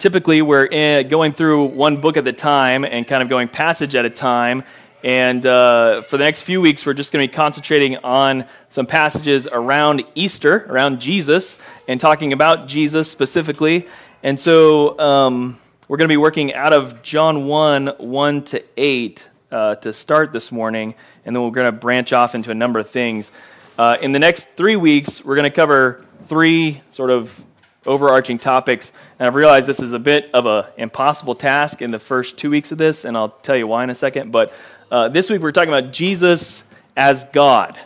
typically, we're in, going through one book at a time and kind of going passage at a time. And uh, for the next few weeks, we're just going to be concentrating on some passages around Easter, around Jesus, and talking about Jesus specifically. And so um, we're going to be working out of John 1 1 to 8 uh, to start this morning, and then we're going to branch off into a number of things. Uh, in the next three weeks, we're going to cover three sort of overarching topics. And I've realized this is a bit of an impossible task in the first two weeks of this, and I'll tell you why in a second. But uh, this week we're talking about Jesus as God.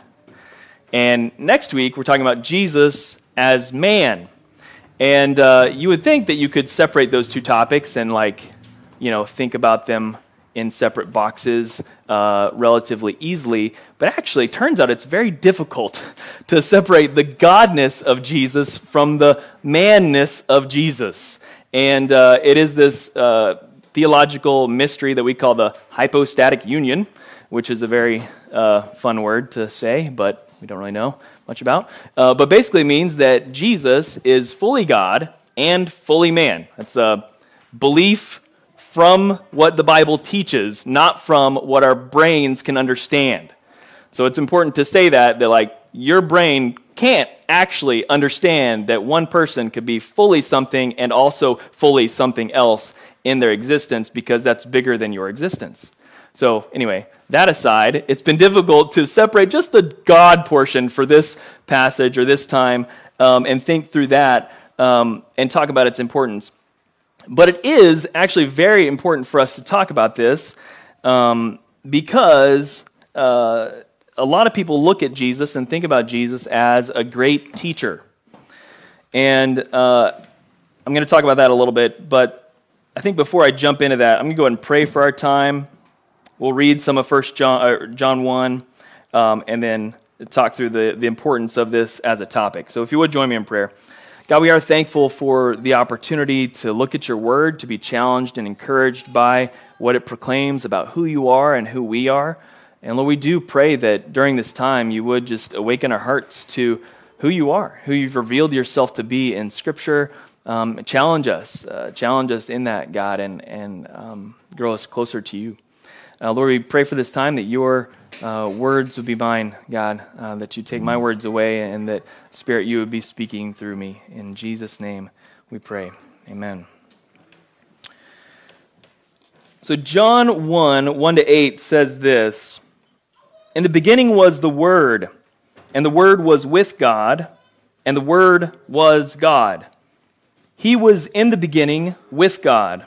And next week we're talking about Jesus as man. And uh, you would think that you could separate those two topics and, like, you know, think about them in separate boxes uh, relatively easily. But actually, turns out it's very difficult to separate the godness of Jesus from the manness of Jesus. And uh, it is this uh, theological mystery that we call the hypostatic union, which is a very uh, fun word to say, but we don't really know much about. Uh, but basically means that Jesus is fully God and fully man. That's a belief from what the Bible teaches, not from what our brains can understand. So it's important to say that, that like your brain can't actually understand that one person could be fully something and also fully something else in their existence because that's bigger than your existence. So, anyway, that aside, it's been difficult to separate just the God portion for this passage or this time um, and think through that um, and talk about its importance. But it is actually very important for us to talk about this um, because uh, a lot of people look at Jesus and think about Jesus as a great teacher. And uh, I'm going to talk about that a little bit, but I think before I jump into that, I'm going to go ahead and pray for our time. We'll read some of First John, uh, John 1 um, and then talk through the, the importance of this as a topic. So if you would join me in prayer. God, we are thankful for the opportunity to look at your word, to be challenged and encouraged by what it proclaims about who you are and who we are. And Lord, we do pray that during this time you would just awaken our hearts to who you are, who you've revealed yourself to be in Scripture. Um, challenge us, uh, challenge us in that, God, and, and um, grow us closer to you. Uh, Lord, we pray for this time that your uh, words would be mine, God, uh, that you take my words away and that, Spirit, you would be speaking through me. In Jesus' name we pray. Amen. So, John 1 1 to 8 says this In the beginning was the Word, and the Word was with God, and the Word was God. He was in the beginning with God.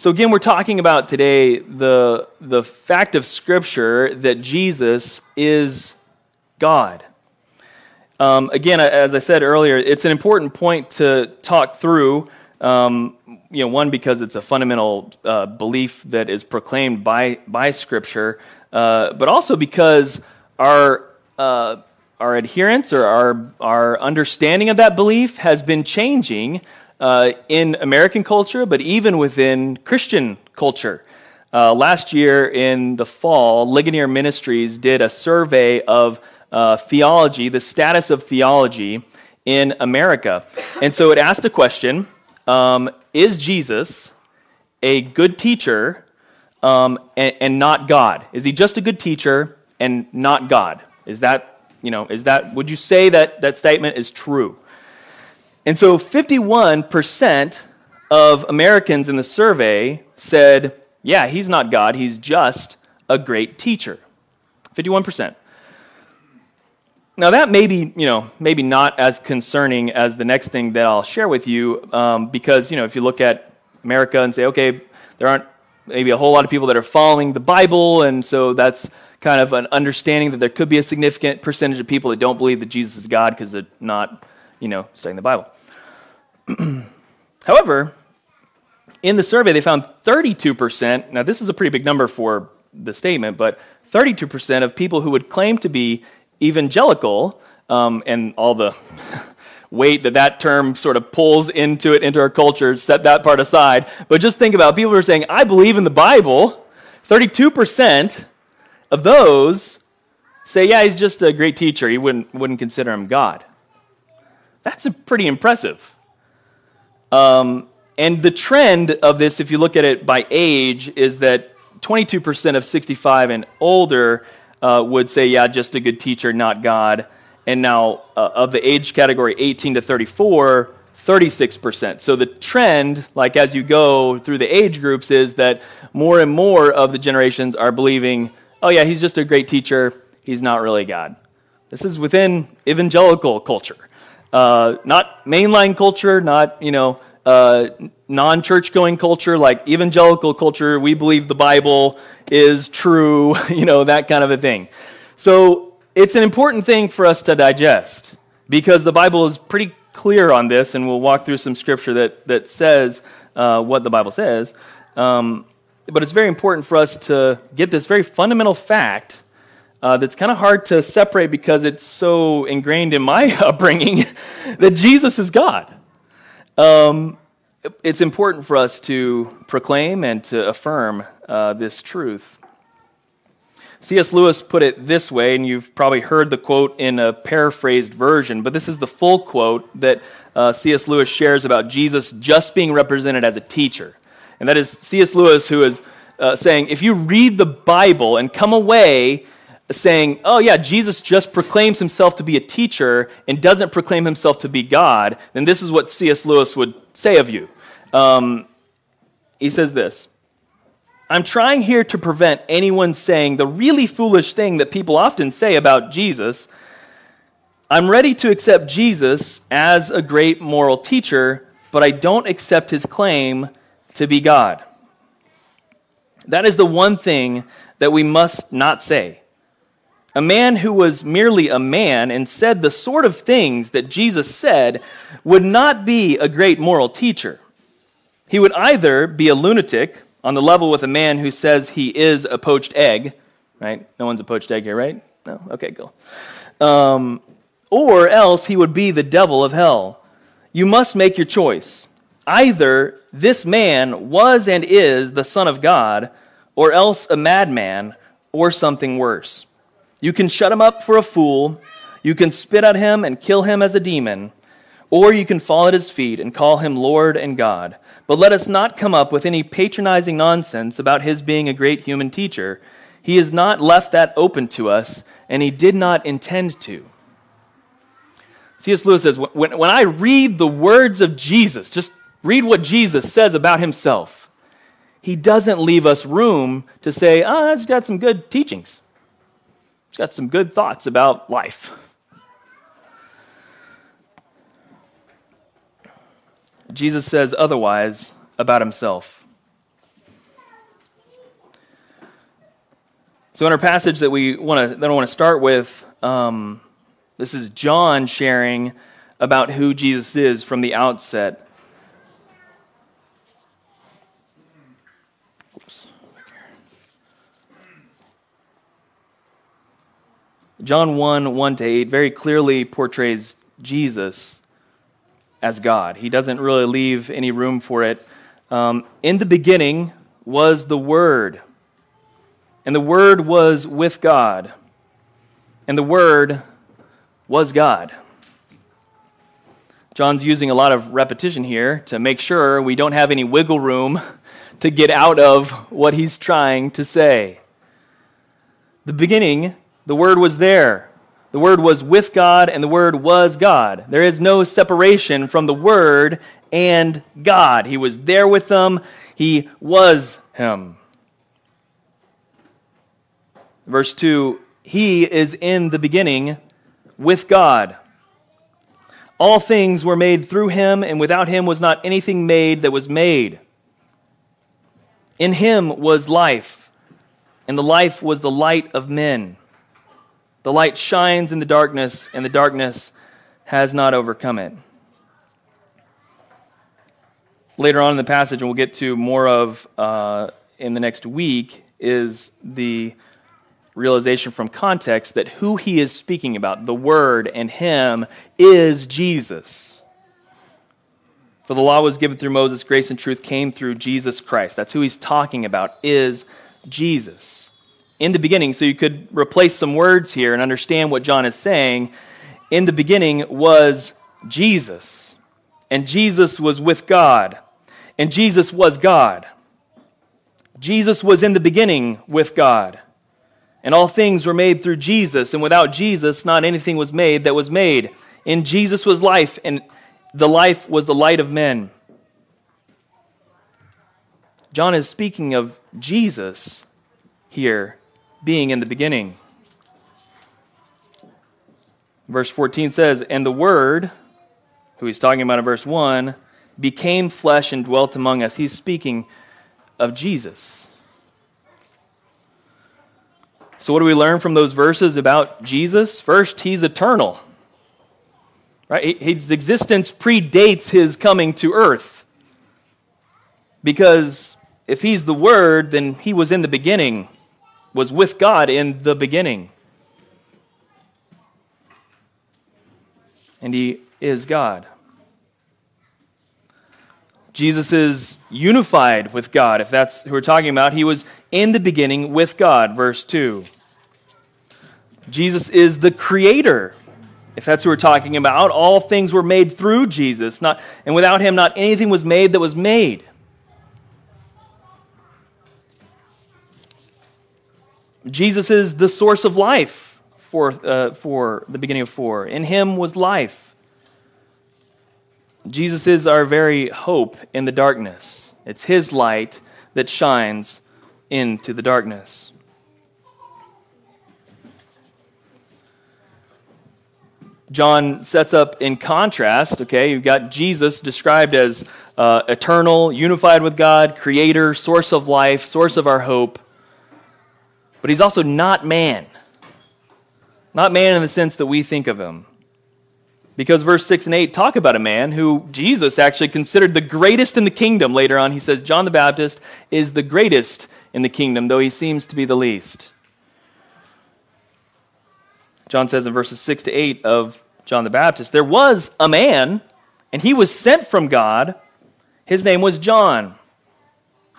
So, again, we're talking about today the, the fact of Scripture that Jesus is God. Um, again, as I said earlier, it's an important point to talk through. Um, you know, one because it's a fundamental uh, belief that is proclaimed by by Scripture, uh, but also because our uh, our adherence or our our understanding of that belief has been changing uh, in American culture, but even within Christian culture. Uh, last year in the fall, Ligonier Ministries did a survey of uh, theology, the status of theology in America. And so it asked a question um, Is Jesus a good teacher um, and, and not God? Is he just a good teacher and not God? Is that, you know, is that, would you say that that statement is true? And so 51% of Americans in the survey said, yeah, he's not God, he's just a great teacher. 51%. Now that may be, you know, maybe not as concerning as the next thing that I'll share with you, um, because you know, if you look at America and say, okay, there aren't maybe a whole lot of people that are following the Bible, and so that's kind of an understanding that there could be a significant percentage of people that don't believe that Jesus is God because they're not you know, studying the Bible. However, in the survey, they found 32%. Now, this is a pretty big number for the statement, but 32% of people who would claim to be evangelical, um, and all the weight that that term sort of pulls into it, into our culture, set that part aside. But just think about people who are saying, I believe in the Bible. 32% of those say, yeah, he's just a great teacher. He wouldn't, wouldn't consider him God. That's pretty impressive. Um, and the trend of this, if you look at it by age, is that 22% of 65 and older uh, would say, yeah, just a good teacher, not God. And now, uh, of the age category 18 to 34, 36%. So the trend, like as you go through the age groups, is that more and more of the generations are believing, oh, yeah, he's just a great teacher, he's not really God. This is within evangelical culture, uh, not mainline culture, not, you know, uh, non church going culture, like evangelical culture, we believe the Bible is true, you know, that kind of a thing. So it's an important thing for us to digest because the Bible is pretty clear on this, and we'll walk through some scripture that, that says uh, what the Bible says. Um, but it's very important for us to get this very fundamental fact uh, that's kind of hard to separate because it's so ingrained in my upbringing that Jesus is God. Um, it's important for us to proclaim and to affirm uh, this truth. C.S. Lewis put it this way, and you've probably heard the quote in a paraphrased version, but this is the full quote that uh, C.S. Lewis shares about Jesus just being represented as a teacher. And that is C.S. Lewis who is uh, saying, if you read the Bible and come away saying, oh, yeah, Jesus just proclaims himself to be a teacher and doesn't proclaim himself to be God, then this is what C.S. Lewis would say of you. Um, he says this I'm trying here to prevent anyone saying the really foolish thing that people often say about Jesus. I'm ready to accept Jesus as a great moral teacher, but I don't accept his claim to be God. That is the one thing that we must not say. A man who was merely a man and said the sort of things that Jesus said would not be a great moral teacher. He would either be a lunatic on the level with a man who says he is a poached egg, right? No one's a poached egg here, right? No? Okay, cool. Um, or else he would be the devil of hell. You must make your choice. Either this man was and is the Son of God, or else a madman, or something worse. You can shut him up for a fool, you can spit at him and kill him as a demon, or you can fall at his feet and call him Lord and God. But let us not come up with any patronizing nonsense about his being a great human teacher. He has not left that open to us, and he did not intend to. C.S. Lewis says, when, when I read the words of Jesus, just read what Jesus says about himself, he doesn't leave us room to say, ah, oh, he's got some good teachings. He's got some good thoughts about life. Jesus says otherwise about himself. So, in our passage that we want to that I want to start with, um, this is John sharing about who Jesus is from the outset. John 1 1 to 8 very clearly portrays Jesus as God. He doesn't really leave any room for it. Um, in the beginning was the Word, and the Word was with God, and the Word was God. John's using a lot of repetition here to make sure we don't have any wiggle room to get out of what he's trying to say. The beginning, the Word was there. The Word was with God, and the Word was God. There is no separation from the Word and God. He was there with them, He was Him. Verse 2 He is in the beginning with God. All things were made through Him, and without Him was not anything made that was made. In Him was life, and the life was the light of men. The light shines in the darkness, and the darkness has not overcome it. Later on in the passage, and we'll get to more of uh, in the next week, is the realization from context that who he is speaking about, the Word and Him, is Jesus. For the law was given through Moses, grace and truth came through Jesus Christ. That's who he's talking about, is Jesus. In the beginning, so you could replace some words here and understand what John is saying. In the beginning was Jesus, and Jesus was with God, and Jesus was God. Jesus was in the beginning with God. And all things were made through Jesus, and without Jesus, not anything was made that was made. In Jesus was life, and the life was the light of men. John is speaking of Jesus here being in the beginning. Verse 14 says, And the Word, who he's talking about in verse 1, became flesh and dwelt among us. He's speaking of Jesus. So, what do we learn from those verses about Jesus? First, he's eternal. Right? His existence predates his coming to earth. Because if he's the Word, then he was in the beginning, was with God in the beginning. And he is God. Jesus is unified with God, if that's who we're talking about. He was in the beginning with God, verse 2. Jesus is the creator. If that's who we're talking about, all things were made through Jesus, not, and without him, not anything was made that was made. Jesus is the source of life for, uh, for the beginning of 4. In him was life. Jesus is our very hope in the darkness. It's his light that shines into the darkness. John sets up in contrast, okay, you've got Jesus described as uh, eternal, unified with God, creator, source of life, source of our hope. But he's also not man. Not man in the sense that we think of him. Because verse 6 and 8 talk about a man who Jesus actually considered the greatest in the kingdom. Later on, he says John the Baptist is the greatest in the kingdom, though he seems to be the least. John says in verses 6 to 8 of John the Baptist, there was a man, and he was sent from God. His name was John.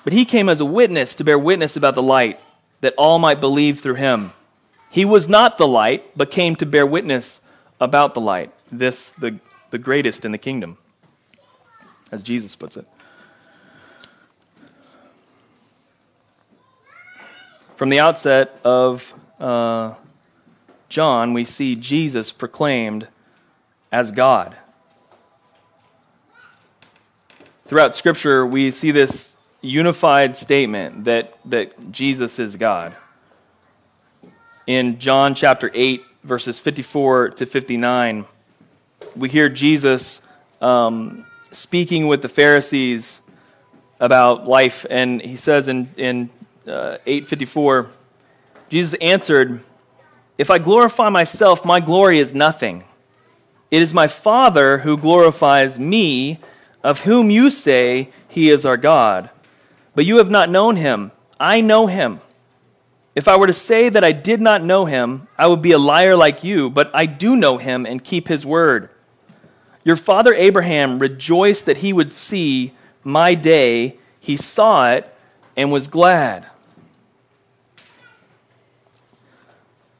But he came as a witness to bear witness about the light, that all might believe through him. He was not the light, but came to bear witness about the light. This, the, the greatest in the kingdom, as Jesus puts it. From the outset of uh, John, we see Jesus proclaimed as God. Throughout Scripture, we see this unified statement that, that Jesus is God. In John chapter 8, verses 54 to 59, we hear Jesus um, speaking with the Pharisees about life, and he says in, in uh, 854, Jesus answered, if I glorify myself, my glory is nothing. It is my Father who glorifies me, of whom you say he is our God. But you have not known him. I know him. If I were to say that I did not know him, I would be a liar like you, but I do know him and keep his word. Your father Abraham rejoiced that he would see my day. He saw it and was glad.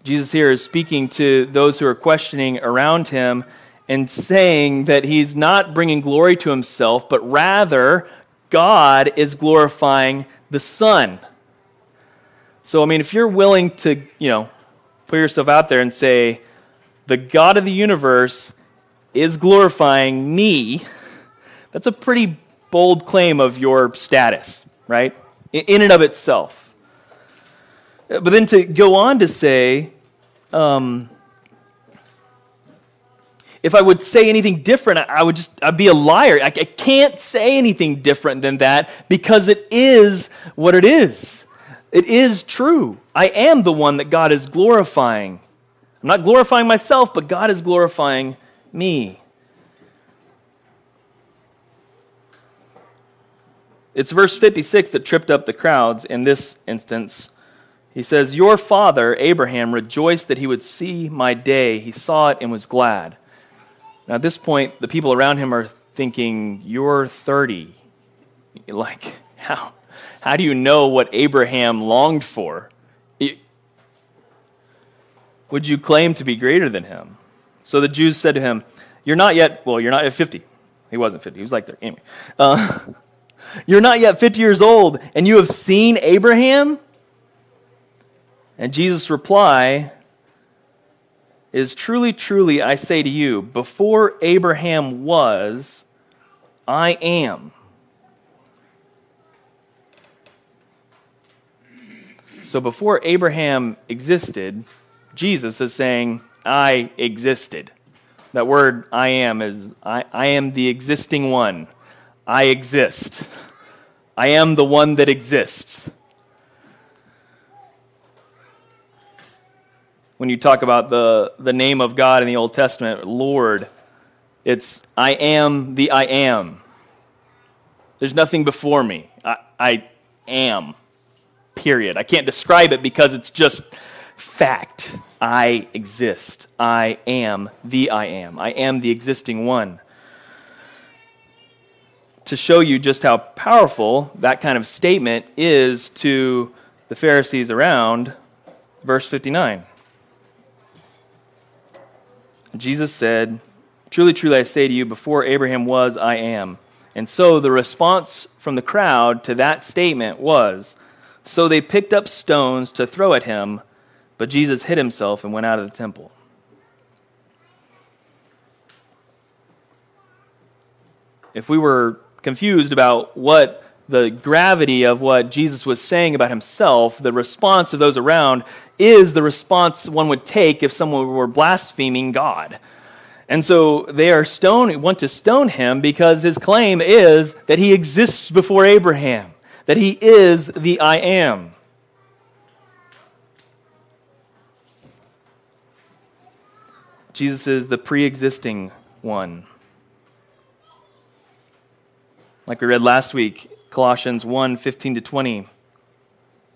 Jesus here is speaking to those who are questioning around him and saying that he's not bringing glory to himself, but rather God is glorifying the Son. So, I mean, if you're willing to, you know, put yourself out there and say, the God of the universe is glorifying me, that's a pretty bold claim of your status, right? In and of itself. But then to go on to say, um, if I would say anything different, I would just I'd be a liar. I, I can't say anything different than that because it is what it is. It is true. I am the one that God is glorifying. I'm not glorifying myself, but God is glorifying me. It's verse 56 that tripped up the crowds in this instance. He says, Your father, Abraham, rejoiced that he would see my day. He saw it and was glad. Now, at this point, the people around him are thinking, You're 30. Like, how, how do you know what Abraham longed for? would you claim to be greater than him? So the Jews said to him, You're not yet, well, you're not at 50. He wasn't 50, he was like there. Anyway. Uh, you're not yet 50 years old, and you have seen Abraham? And Jesus' reply is Truly, truly, I say to you, before Abraham was, I am. So before Abraham existed, Jesus is saying, I existed. That word I am is I, I am the existing one. I exist. I am the one that exists. When you talk about the, the name of God in the Old Testament, Lord, it's I am the I am. There's nothing before me. I, I am. Period. I can't describe it because it's just fact. I exist. I am the I am. I am the existing one. To show you just how powerful that kind of statement is to the Pharisees around, verse 59. Jesus said, Truly, truly, I say to you, before Abraham was, I am. And so the response from the crowd to that statement was, So they picked up stones to throw at him. But Jesus hid himself and went out of the temple. If we were confused about what the gravity of what Jesus was saying about himself, the response of those around is the response one would take if someone were blaspheming God. And so they are stone, want to stone him because his claim is that he exists before Abraham, that he is the I am. Jesus is the pre existing one. Like we read last week, Colossians 1 15 to 20.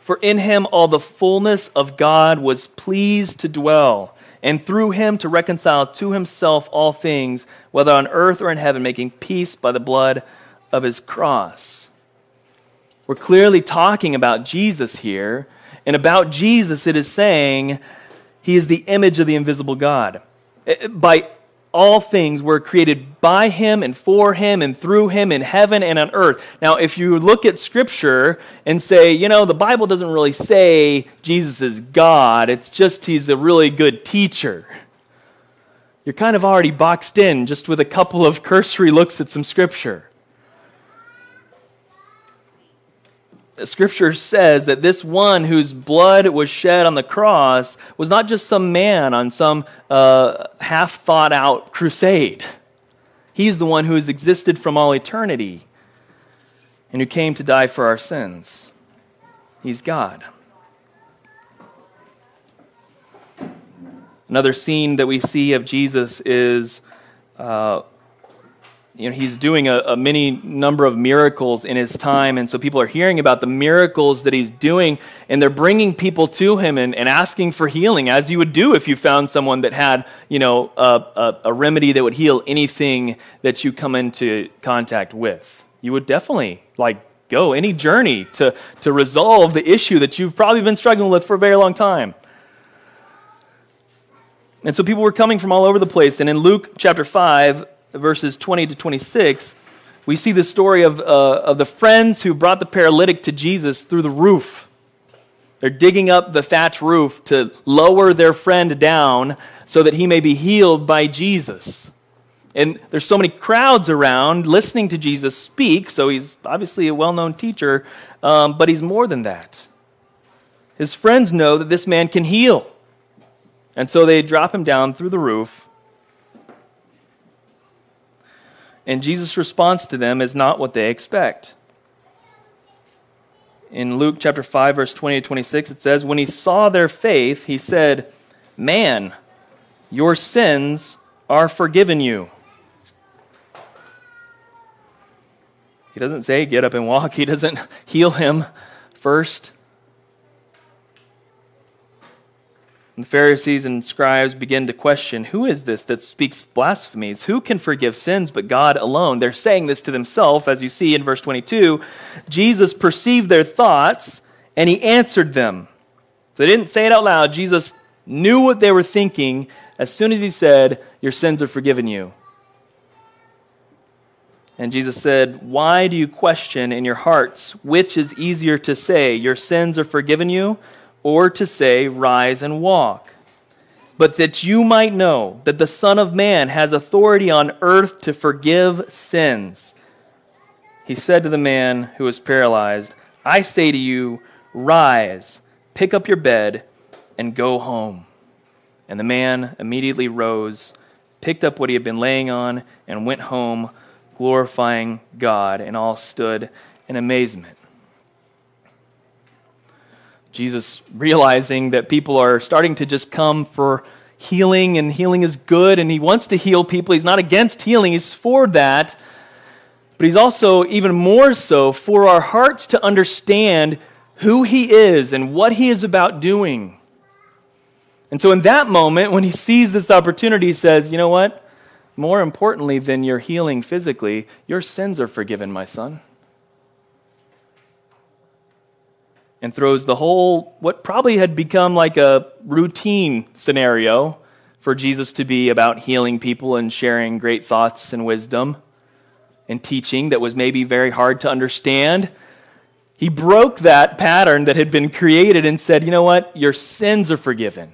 For in him all the fullness of God was pleased to dwell, and through him to reconcile to himself all things, whether on earth or in heaven, making peace by the blood of his cross. We're clearly talking about Jesus here, and about Jesus, it is saying he is the image of the invisible God. Eh, by all things were created by him and for him and through him in heaven and on earth. Now, if you look at scripture and say, you know, the Bible doesn't really say Jesus is God, it's just he's a really good teacher. You're kind of already boxed in just with a couple of cursory looks at some scripture. Scripture says that this one whose blood was shed on the cross was not just some man on some uh, half thought out crusade. He's the one who has existed from all eternity and who came to die for our sins. He's God. Another scene that we see of Jesus is uh, you know, he's doing a, a many number of miracles in his time, and so people are hearing about the miracles that he's doing, and they're bringing people to him and, and asking for healing, as you would do if you found someone that had, you know, a, a, a remedy that would heal anything that you come into contact with. You would definitely like go any journey to to resolve the issue that you've probably been struggling with for a very long time. And so people were coming from all over the place. And in Luke chapter 5, verses 20 to 26, we see the story of, uh, of the friends who brought the paralytic to Jesus through the roof. They're digging up the thatch roof to lower their friend down so that he may be healed by Jesus. And there's so many crowds around listening to Jesus speak, so he's obviously a well known teacher, um, but he's more than that. His friends know that this man can heal. And so they drop him down through the roof. And Jesus' response to them is not what they expect. In Luke chapter 5, verse 20 to 26, it says, When he saw their faith, he said, Man, your sins are forgiven you. He doesn't say, Get up and walk. He doesn't heal him first. And the Pharisees and scribes begin to question who is this that speaks blasphemies? Who can forgive sins but God alone? They're saying this to themselves, as you see in verse 22. Jesus perceived their thoughts and he answered them. So they didn't say it out loud. Jesus knew what they were thinking as soon as he said, Your sins are forgiven you. And Jesus said, Why do you question in your hearts which is easier to say, Your sins are forgiven you? Or to say, Rise and walk. But that you might know that the Son of Man has authority on earth to forgive sins. He said to the man who was paralyzed, I say to you, Rise, pick up your bed, and go home. And the man immediately rose, picked up what he had been laying on, and went home, glorifying God. And all stood in amazement. Jesus realizing that people are starting to just come for healing, and healing is good, and he wants to heal people. He's not against healing, he's for that. But he's also, even more so, for our hearts to understand who he is and what he is about doing. And so, in that moment, when he sees this opportunity, he says, You know what? More importantly than your healing physically, your sins are forgiven, my son. And throws the whole, what probably had become like a routine scenario for Jesus to be about healing people and sharing great thoughts and wisdom and teaching that was maybe very hard to understand. He broke that pattern that had been created and said, You know what? Your sins are forgiven.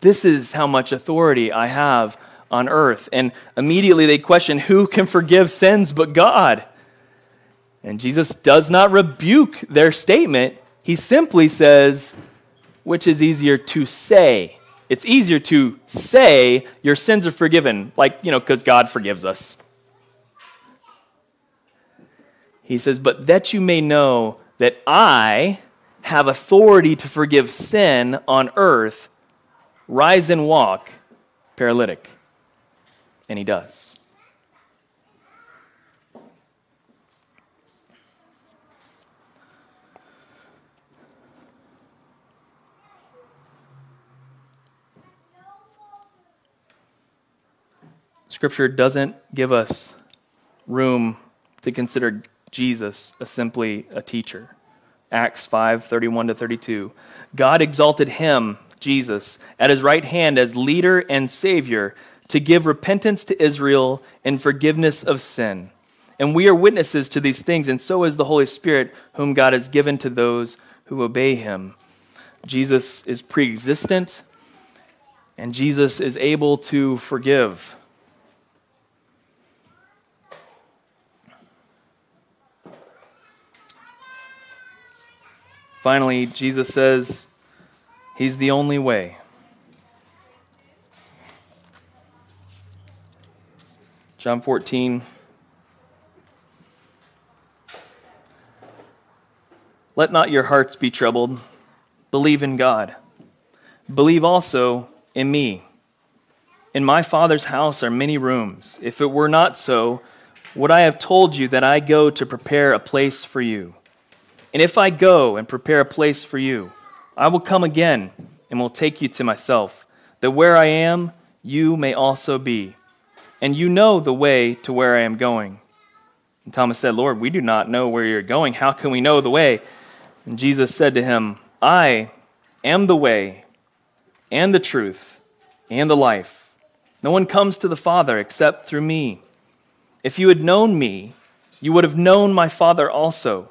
This is how much authority I have on earth. And immediately they question who can forgive sins but God? And Jesus does not rebuke their statement. He simply says, which is easier to say? It's easier to say your sins are forgiven, like, you know, because God forgives us. He says, but that you may know that I have authority to forgive sin on earth, rise and walk, paralytic. And he does. Scripture doesn't give us room to consider Jesus as simply a teacher. Acts 5 31 to 32. God exalted him, Jesus, at his right hand as leader and savior to give repentance to Israel and forgiveness of sin. And we are witnesses to these things, and so is the Holy Spirit, whom God has given to those who obey him. Jesus is pre existent, and Jesus is able to forgive. Finally, Jesus says he's the only way. John 14. Let not your hearts be troubled. Believe in God. Believe also in me. In my Father's house are many rooms. If it were not so, would I have told you that I go to prepare a place for you? And if I go and prepare a place for you, I will come again and will take you to myself, that where I am, you may also be. And you know the way to where I am going. And Thomas said, Lord, we do not know where you're going. How can we know the way? And Jesus said to him, I am the way and the truth and the life. No one comes to the Father except through me. If you had known me, you would have known my Father also.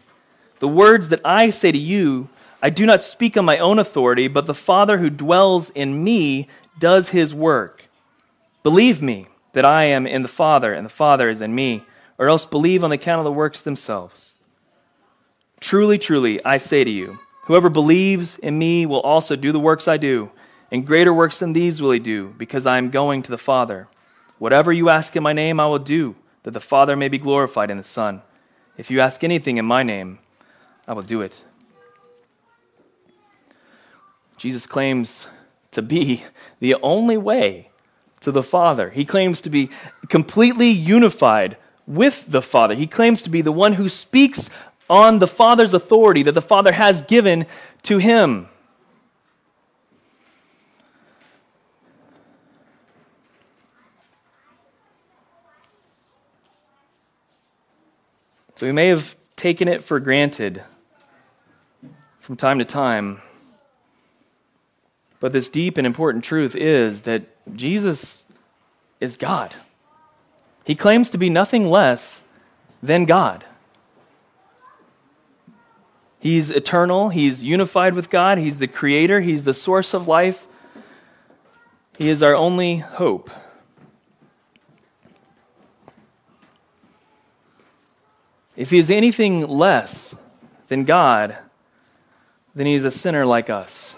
The words that I say to you, I do not speak on my own authority, but the Father who dwells in me does his work. Believe me that I am in the Father, and the Father is in me, or else believe on the account of the works themselves. Truly, truly, I say to you, whoever believes in me will also do the works I do, and greater works than these will he do, because I am going to the Father. Whatever you ask in my name, I will do, that the Father may be glorified in the Son. If you ask anything in my name, I will do it. Jesus claims to be the only way to the Father. He claims to be completely unified with the Father. He claims to be the one who speaks on the Father's authority that the Father has given to him. So we may have taken it for granted from time to time. But this deep and important truth is that Jesus is God. He claims to be nothing less than God. He's eternal, He's unified with God, He's the creator, He's the source of life. He is our only hope. If he is anything less than God, then he is a sinner like us,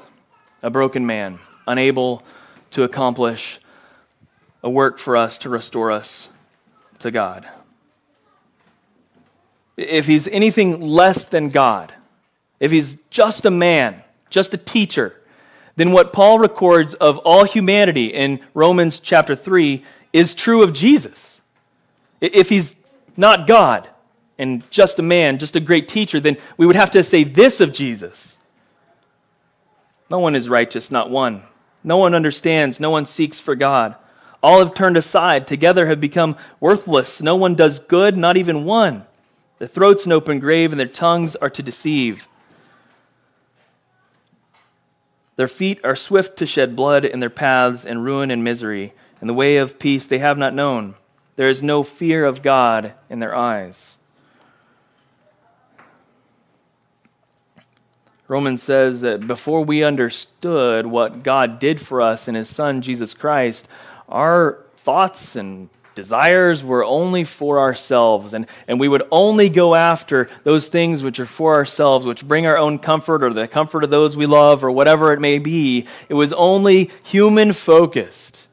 a broken man, unable to accomplish a work for us to restore us to God. If he's anything less than God, if he's just a man, just a teacher, then what Paul records of all humanity in Romans chapter 3 is true of Jesus. If he's not God, and just a man, just a great teacher, then we would have to say this of Jesus No one is righteous, not one. No one understands, no one seeks for God. All have turned aside, together have become worthless. No one does good, not even one. Their throats an open grave, and their tongues are to deceive. Their feet are swift to shed blood, and their paths in ruin and misery. In the way of peace they have not known. There is no fear of God in their eyes. Romans says that before we understood what God did for us in his Son, Jesus Christ, our thoughts and desires were only for ourselves, and, and we would only go after those things which are for ourselves, which bring our own comfort or the comfort of those we love or whatever it may be. It was only human focused.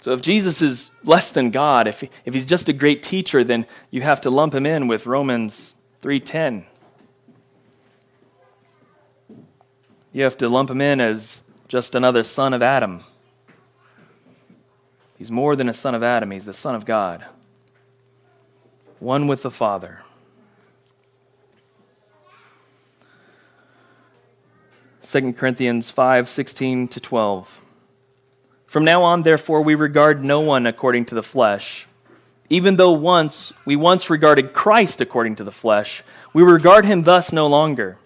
So if Jesus is less than God, if, if he's just a great teacher, then you have to lump him in with Romans 3:10. You have to lump him in as just another son of Adam. He's more than a son of Adam, he's the son of God. One with the Father. Second Corinthians 5 16 to 12. From now on, therefore, we regard no one according to the flesh. Even though once we once regarded Christ according to the flesh, we regard him thus no longer.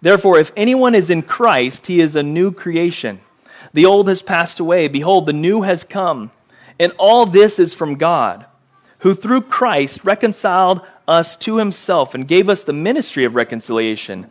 Therefore, if anyone is in Christ, he is a new creation. The old has passed away. Behold, the new has come. And all this is from God, who through Christ reconciled us to himself and gave us the ministry of reconciliation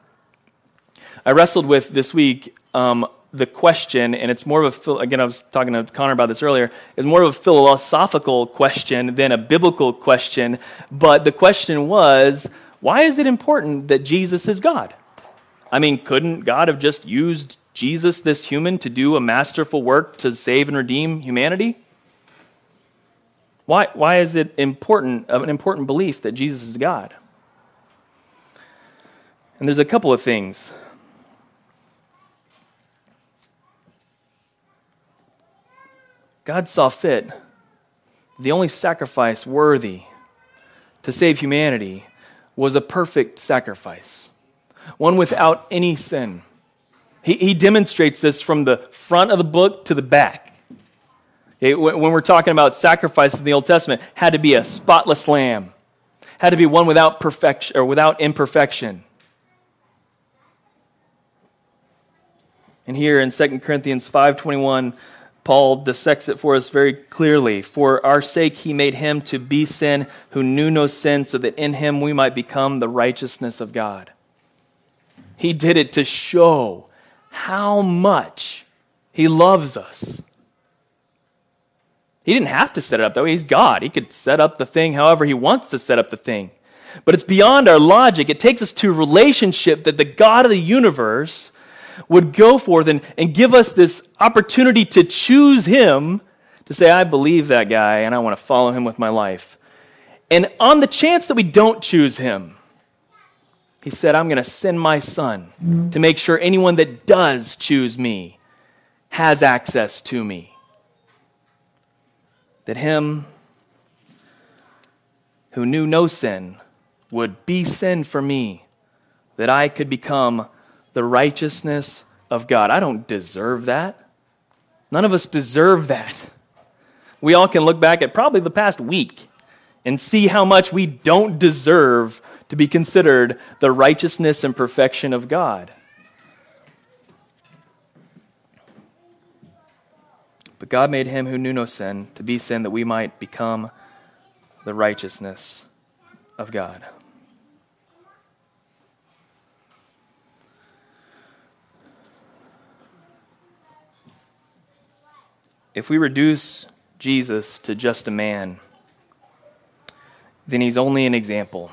I wrestled with this week um, the question, and it's more of a, again, I was talking to Connor about this earlier, it's more of a philosophical question than a biblical question. But the question was, why is it important that Jesus is God? I mean, couldn't God have just used Jesus, this human, to do a masterful work to save and redeem humanity? Why, why is it important, an important belief that Jesus is God? And there's a couple of things. God saw fit the only sacrifice worthy to save humanity was a perfect sacrifice, one without any sin. He, he demonstrates this from the front of the book to the back. It, when we're talking about sacrifices in the Old Testament, had to be a spotless lamb, had to be one without perfection or without imperfection. And here in 2 Corinthians 5:21, Paul dissects it for us very clearly. For our sake, he made him to be sin who knew no sin, so that in him we might become the righteousness of God. He did it to show how much he loves us. He didn't have to set it up that way. He's God. He could set up the thing however he wants to set up the thing. But it's beyond our logic. It takes us to a relationship that the God of the universe would go forth and, and give us this opportunity to choose him, to say, I believe that guy and I want to follow him with my life. And on the chance that we don't choose him, he said, I'm going to send my son to make sure anyone that does choose me has access to me. That him who knew no sin would be sin for me, that I could become the righteousness of God. I don't deserve that. None of us deserve that. We all can look back at probably the past week and see how much we don't deserve to be considered the righteousness and perfection of God. But God made him who knew no sin to be sin that we might become the righteousness of God. If we reduce Jesus to just a man, then he's only an example.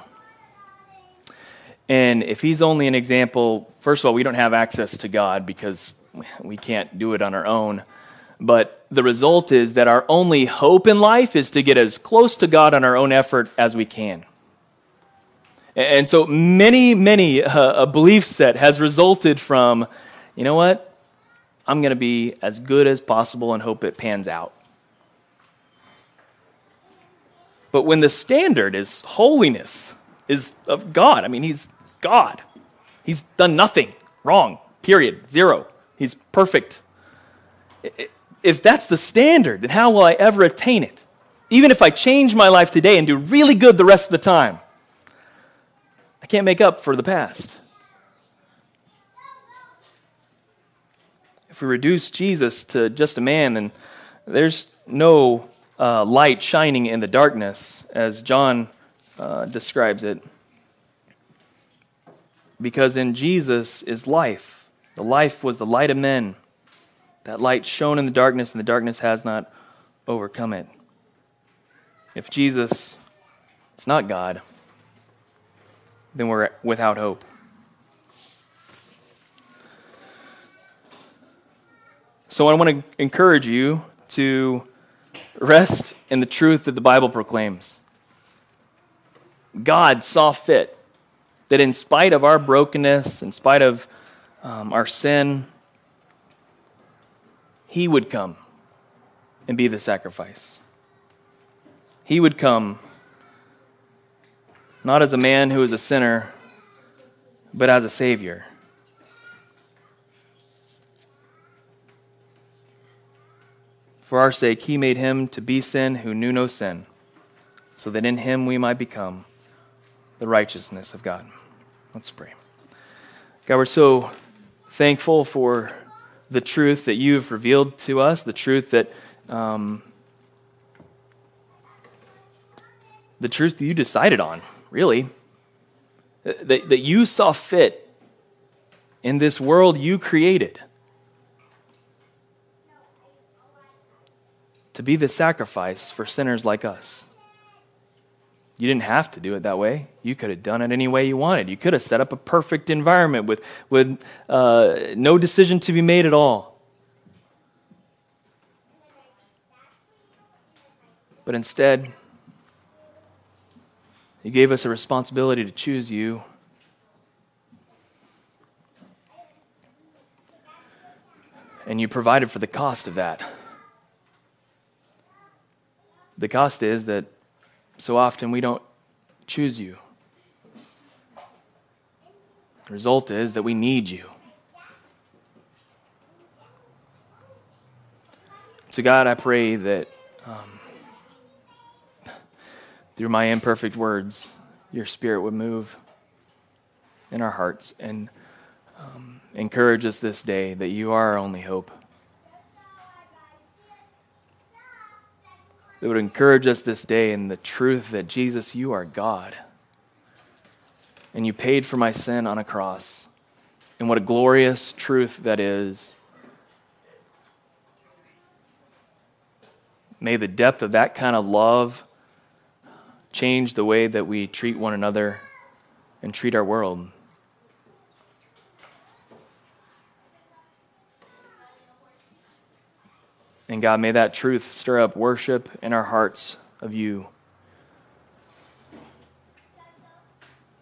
And if he's only an example, first of all, we don't have access to God because we can't do it on our own. But the result is that our only hope in life is to get as close to God on our own effort as we can. And so many, many uh, a belief set has resulted from, you know what? I'm going to be as good as possible and hope it pans out. But when the standard is holiness, is of God, I mean, He's God. He's done nothing wrong, period, zero. He's perfect. If that's the standard, then how will I ever attain it? Even if I change my life today and do really good the rest of the time, I can't make up for the past. If we reduce Jesus to just a man, then there's no uh, light shining in the darkness, as John uh, describes it. Because in Jesus is life. The life was the light of men. That light shone in the darkness, and the darkness has not overcome it. If Jesus is not God, then we're without hope. So I want to encourage you to rest in the truth that the Bible proclaims. God saw fit that in spite of our brokenness, in spite of um, our sin, He would come and be the sacrifice. He would come not as a man who is a sinner, but as a Savior. For our sake, he made him to be sin who knew no sin, so that in him we might become the righteousness of God. Let's pray. God, we're so thankful for the truth that you've revealed to us, the truth that. Um, the truth that you decided on, really. That, that you saw fit in this world you created to be the sacrifice for sinners like us. You didn't have to do it that way. You could have done it any way you wanted. You could have set up a perfect environment with, with uh, no decision to be made at all. But instead, you gave us a responsibility to choose you. And you provided for the cost of that. The cost is that so often we don't choose you. The result is that we need you. So, God, I pray that um, through my imperfect words, your spirit would move in our hearts and um, encourage us this day that you are our only hope. That would encourage us this day in the truth that Jesus, you are God. And you paid for my sin on a cross. And what a glorious truth that is. May the depth of that kind of love change the way that we treat one another and treat our world. And God, may that truth stir up worship in our hearts of you.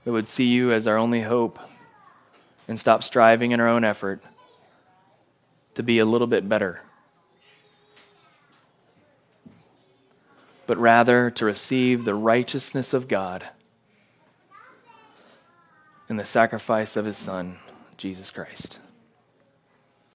That would see you as our only hope and stop striving in our own effort to be a little bit better. But rather to receive the righteousness of God in the sacrifice of his Son, Jesus Christ.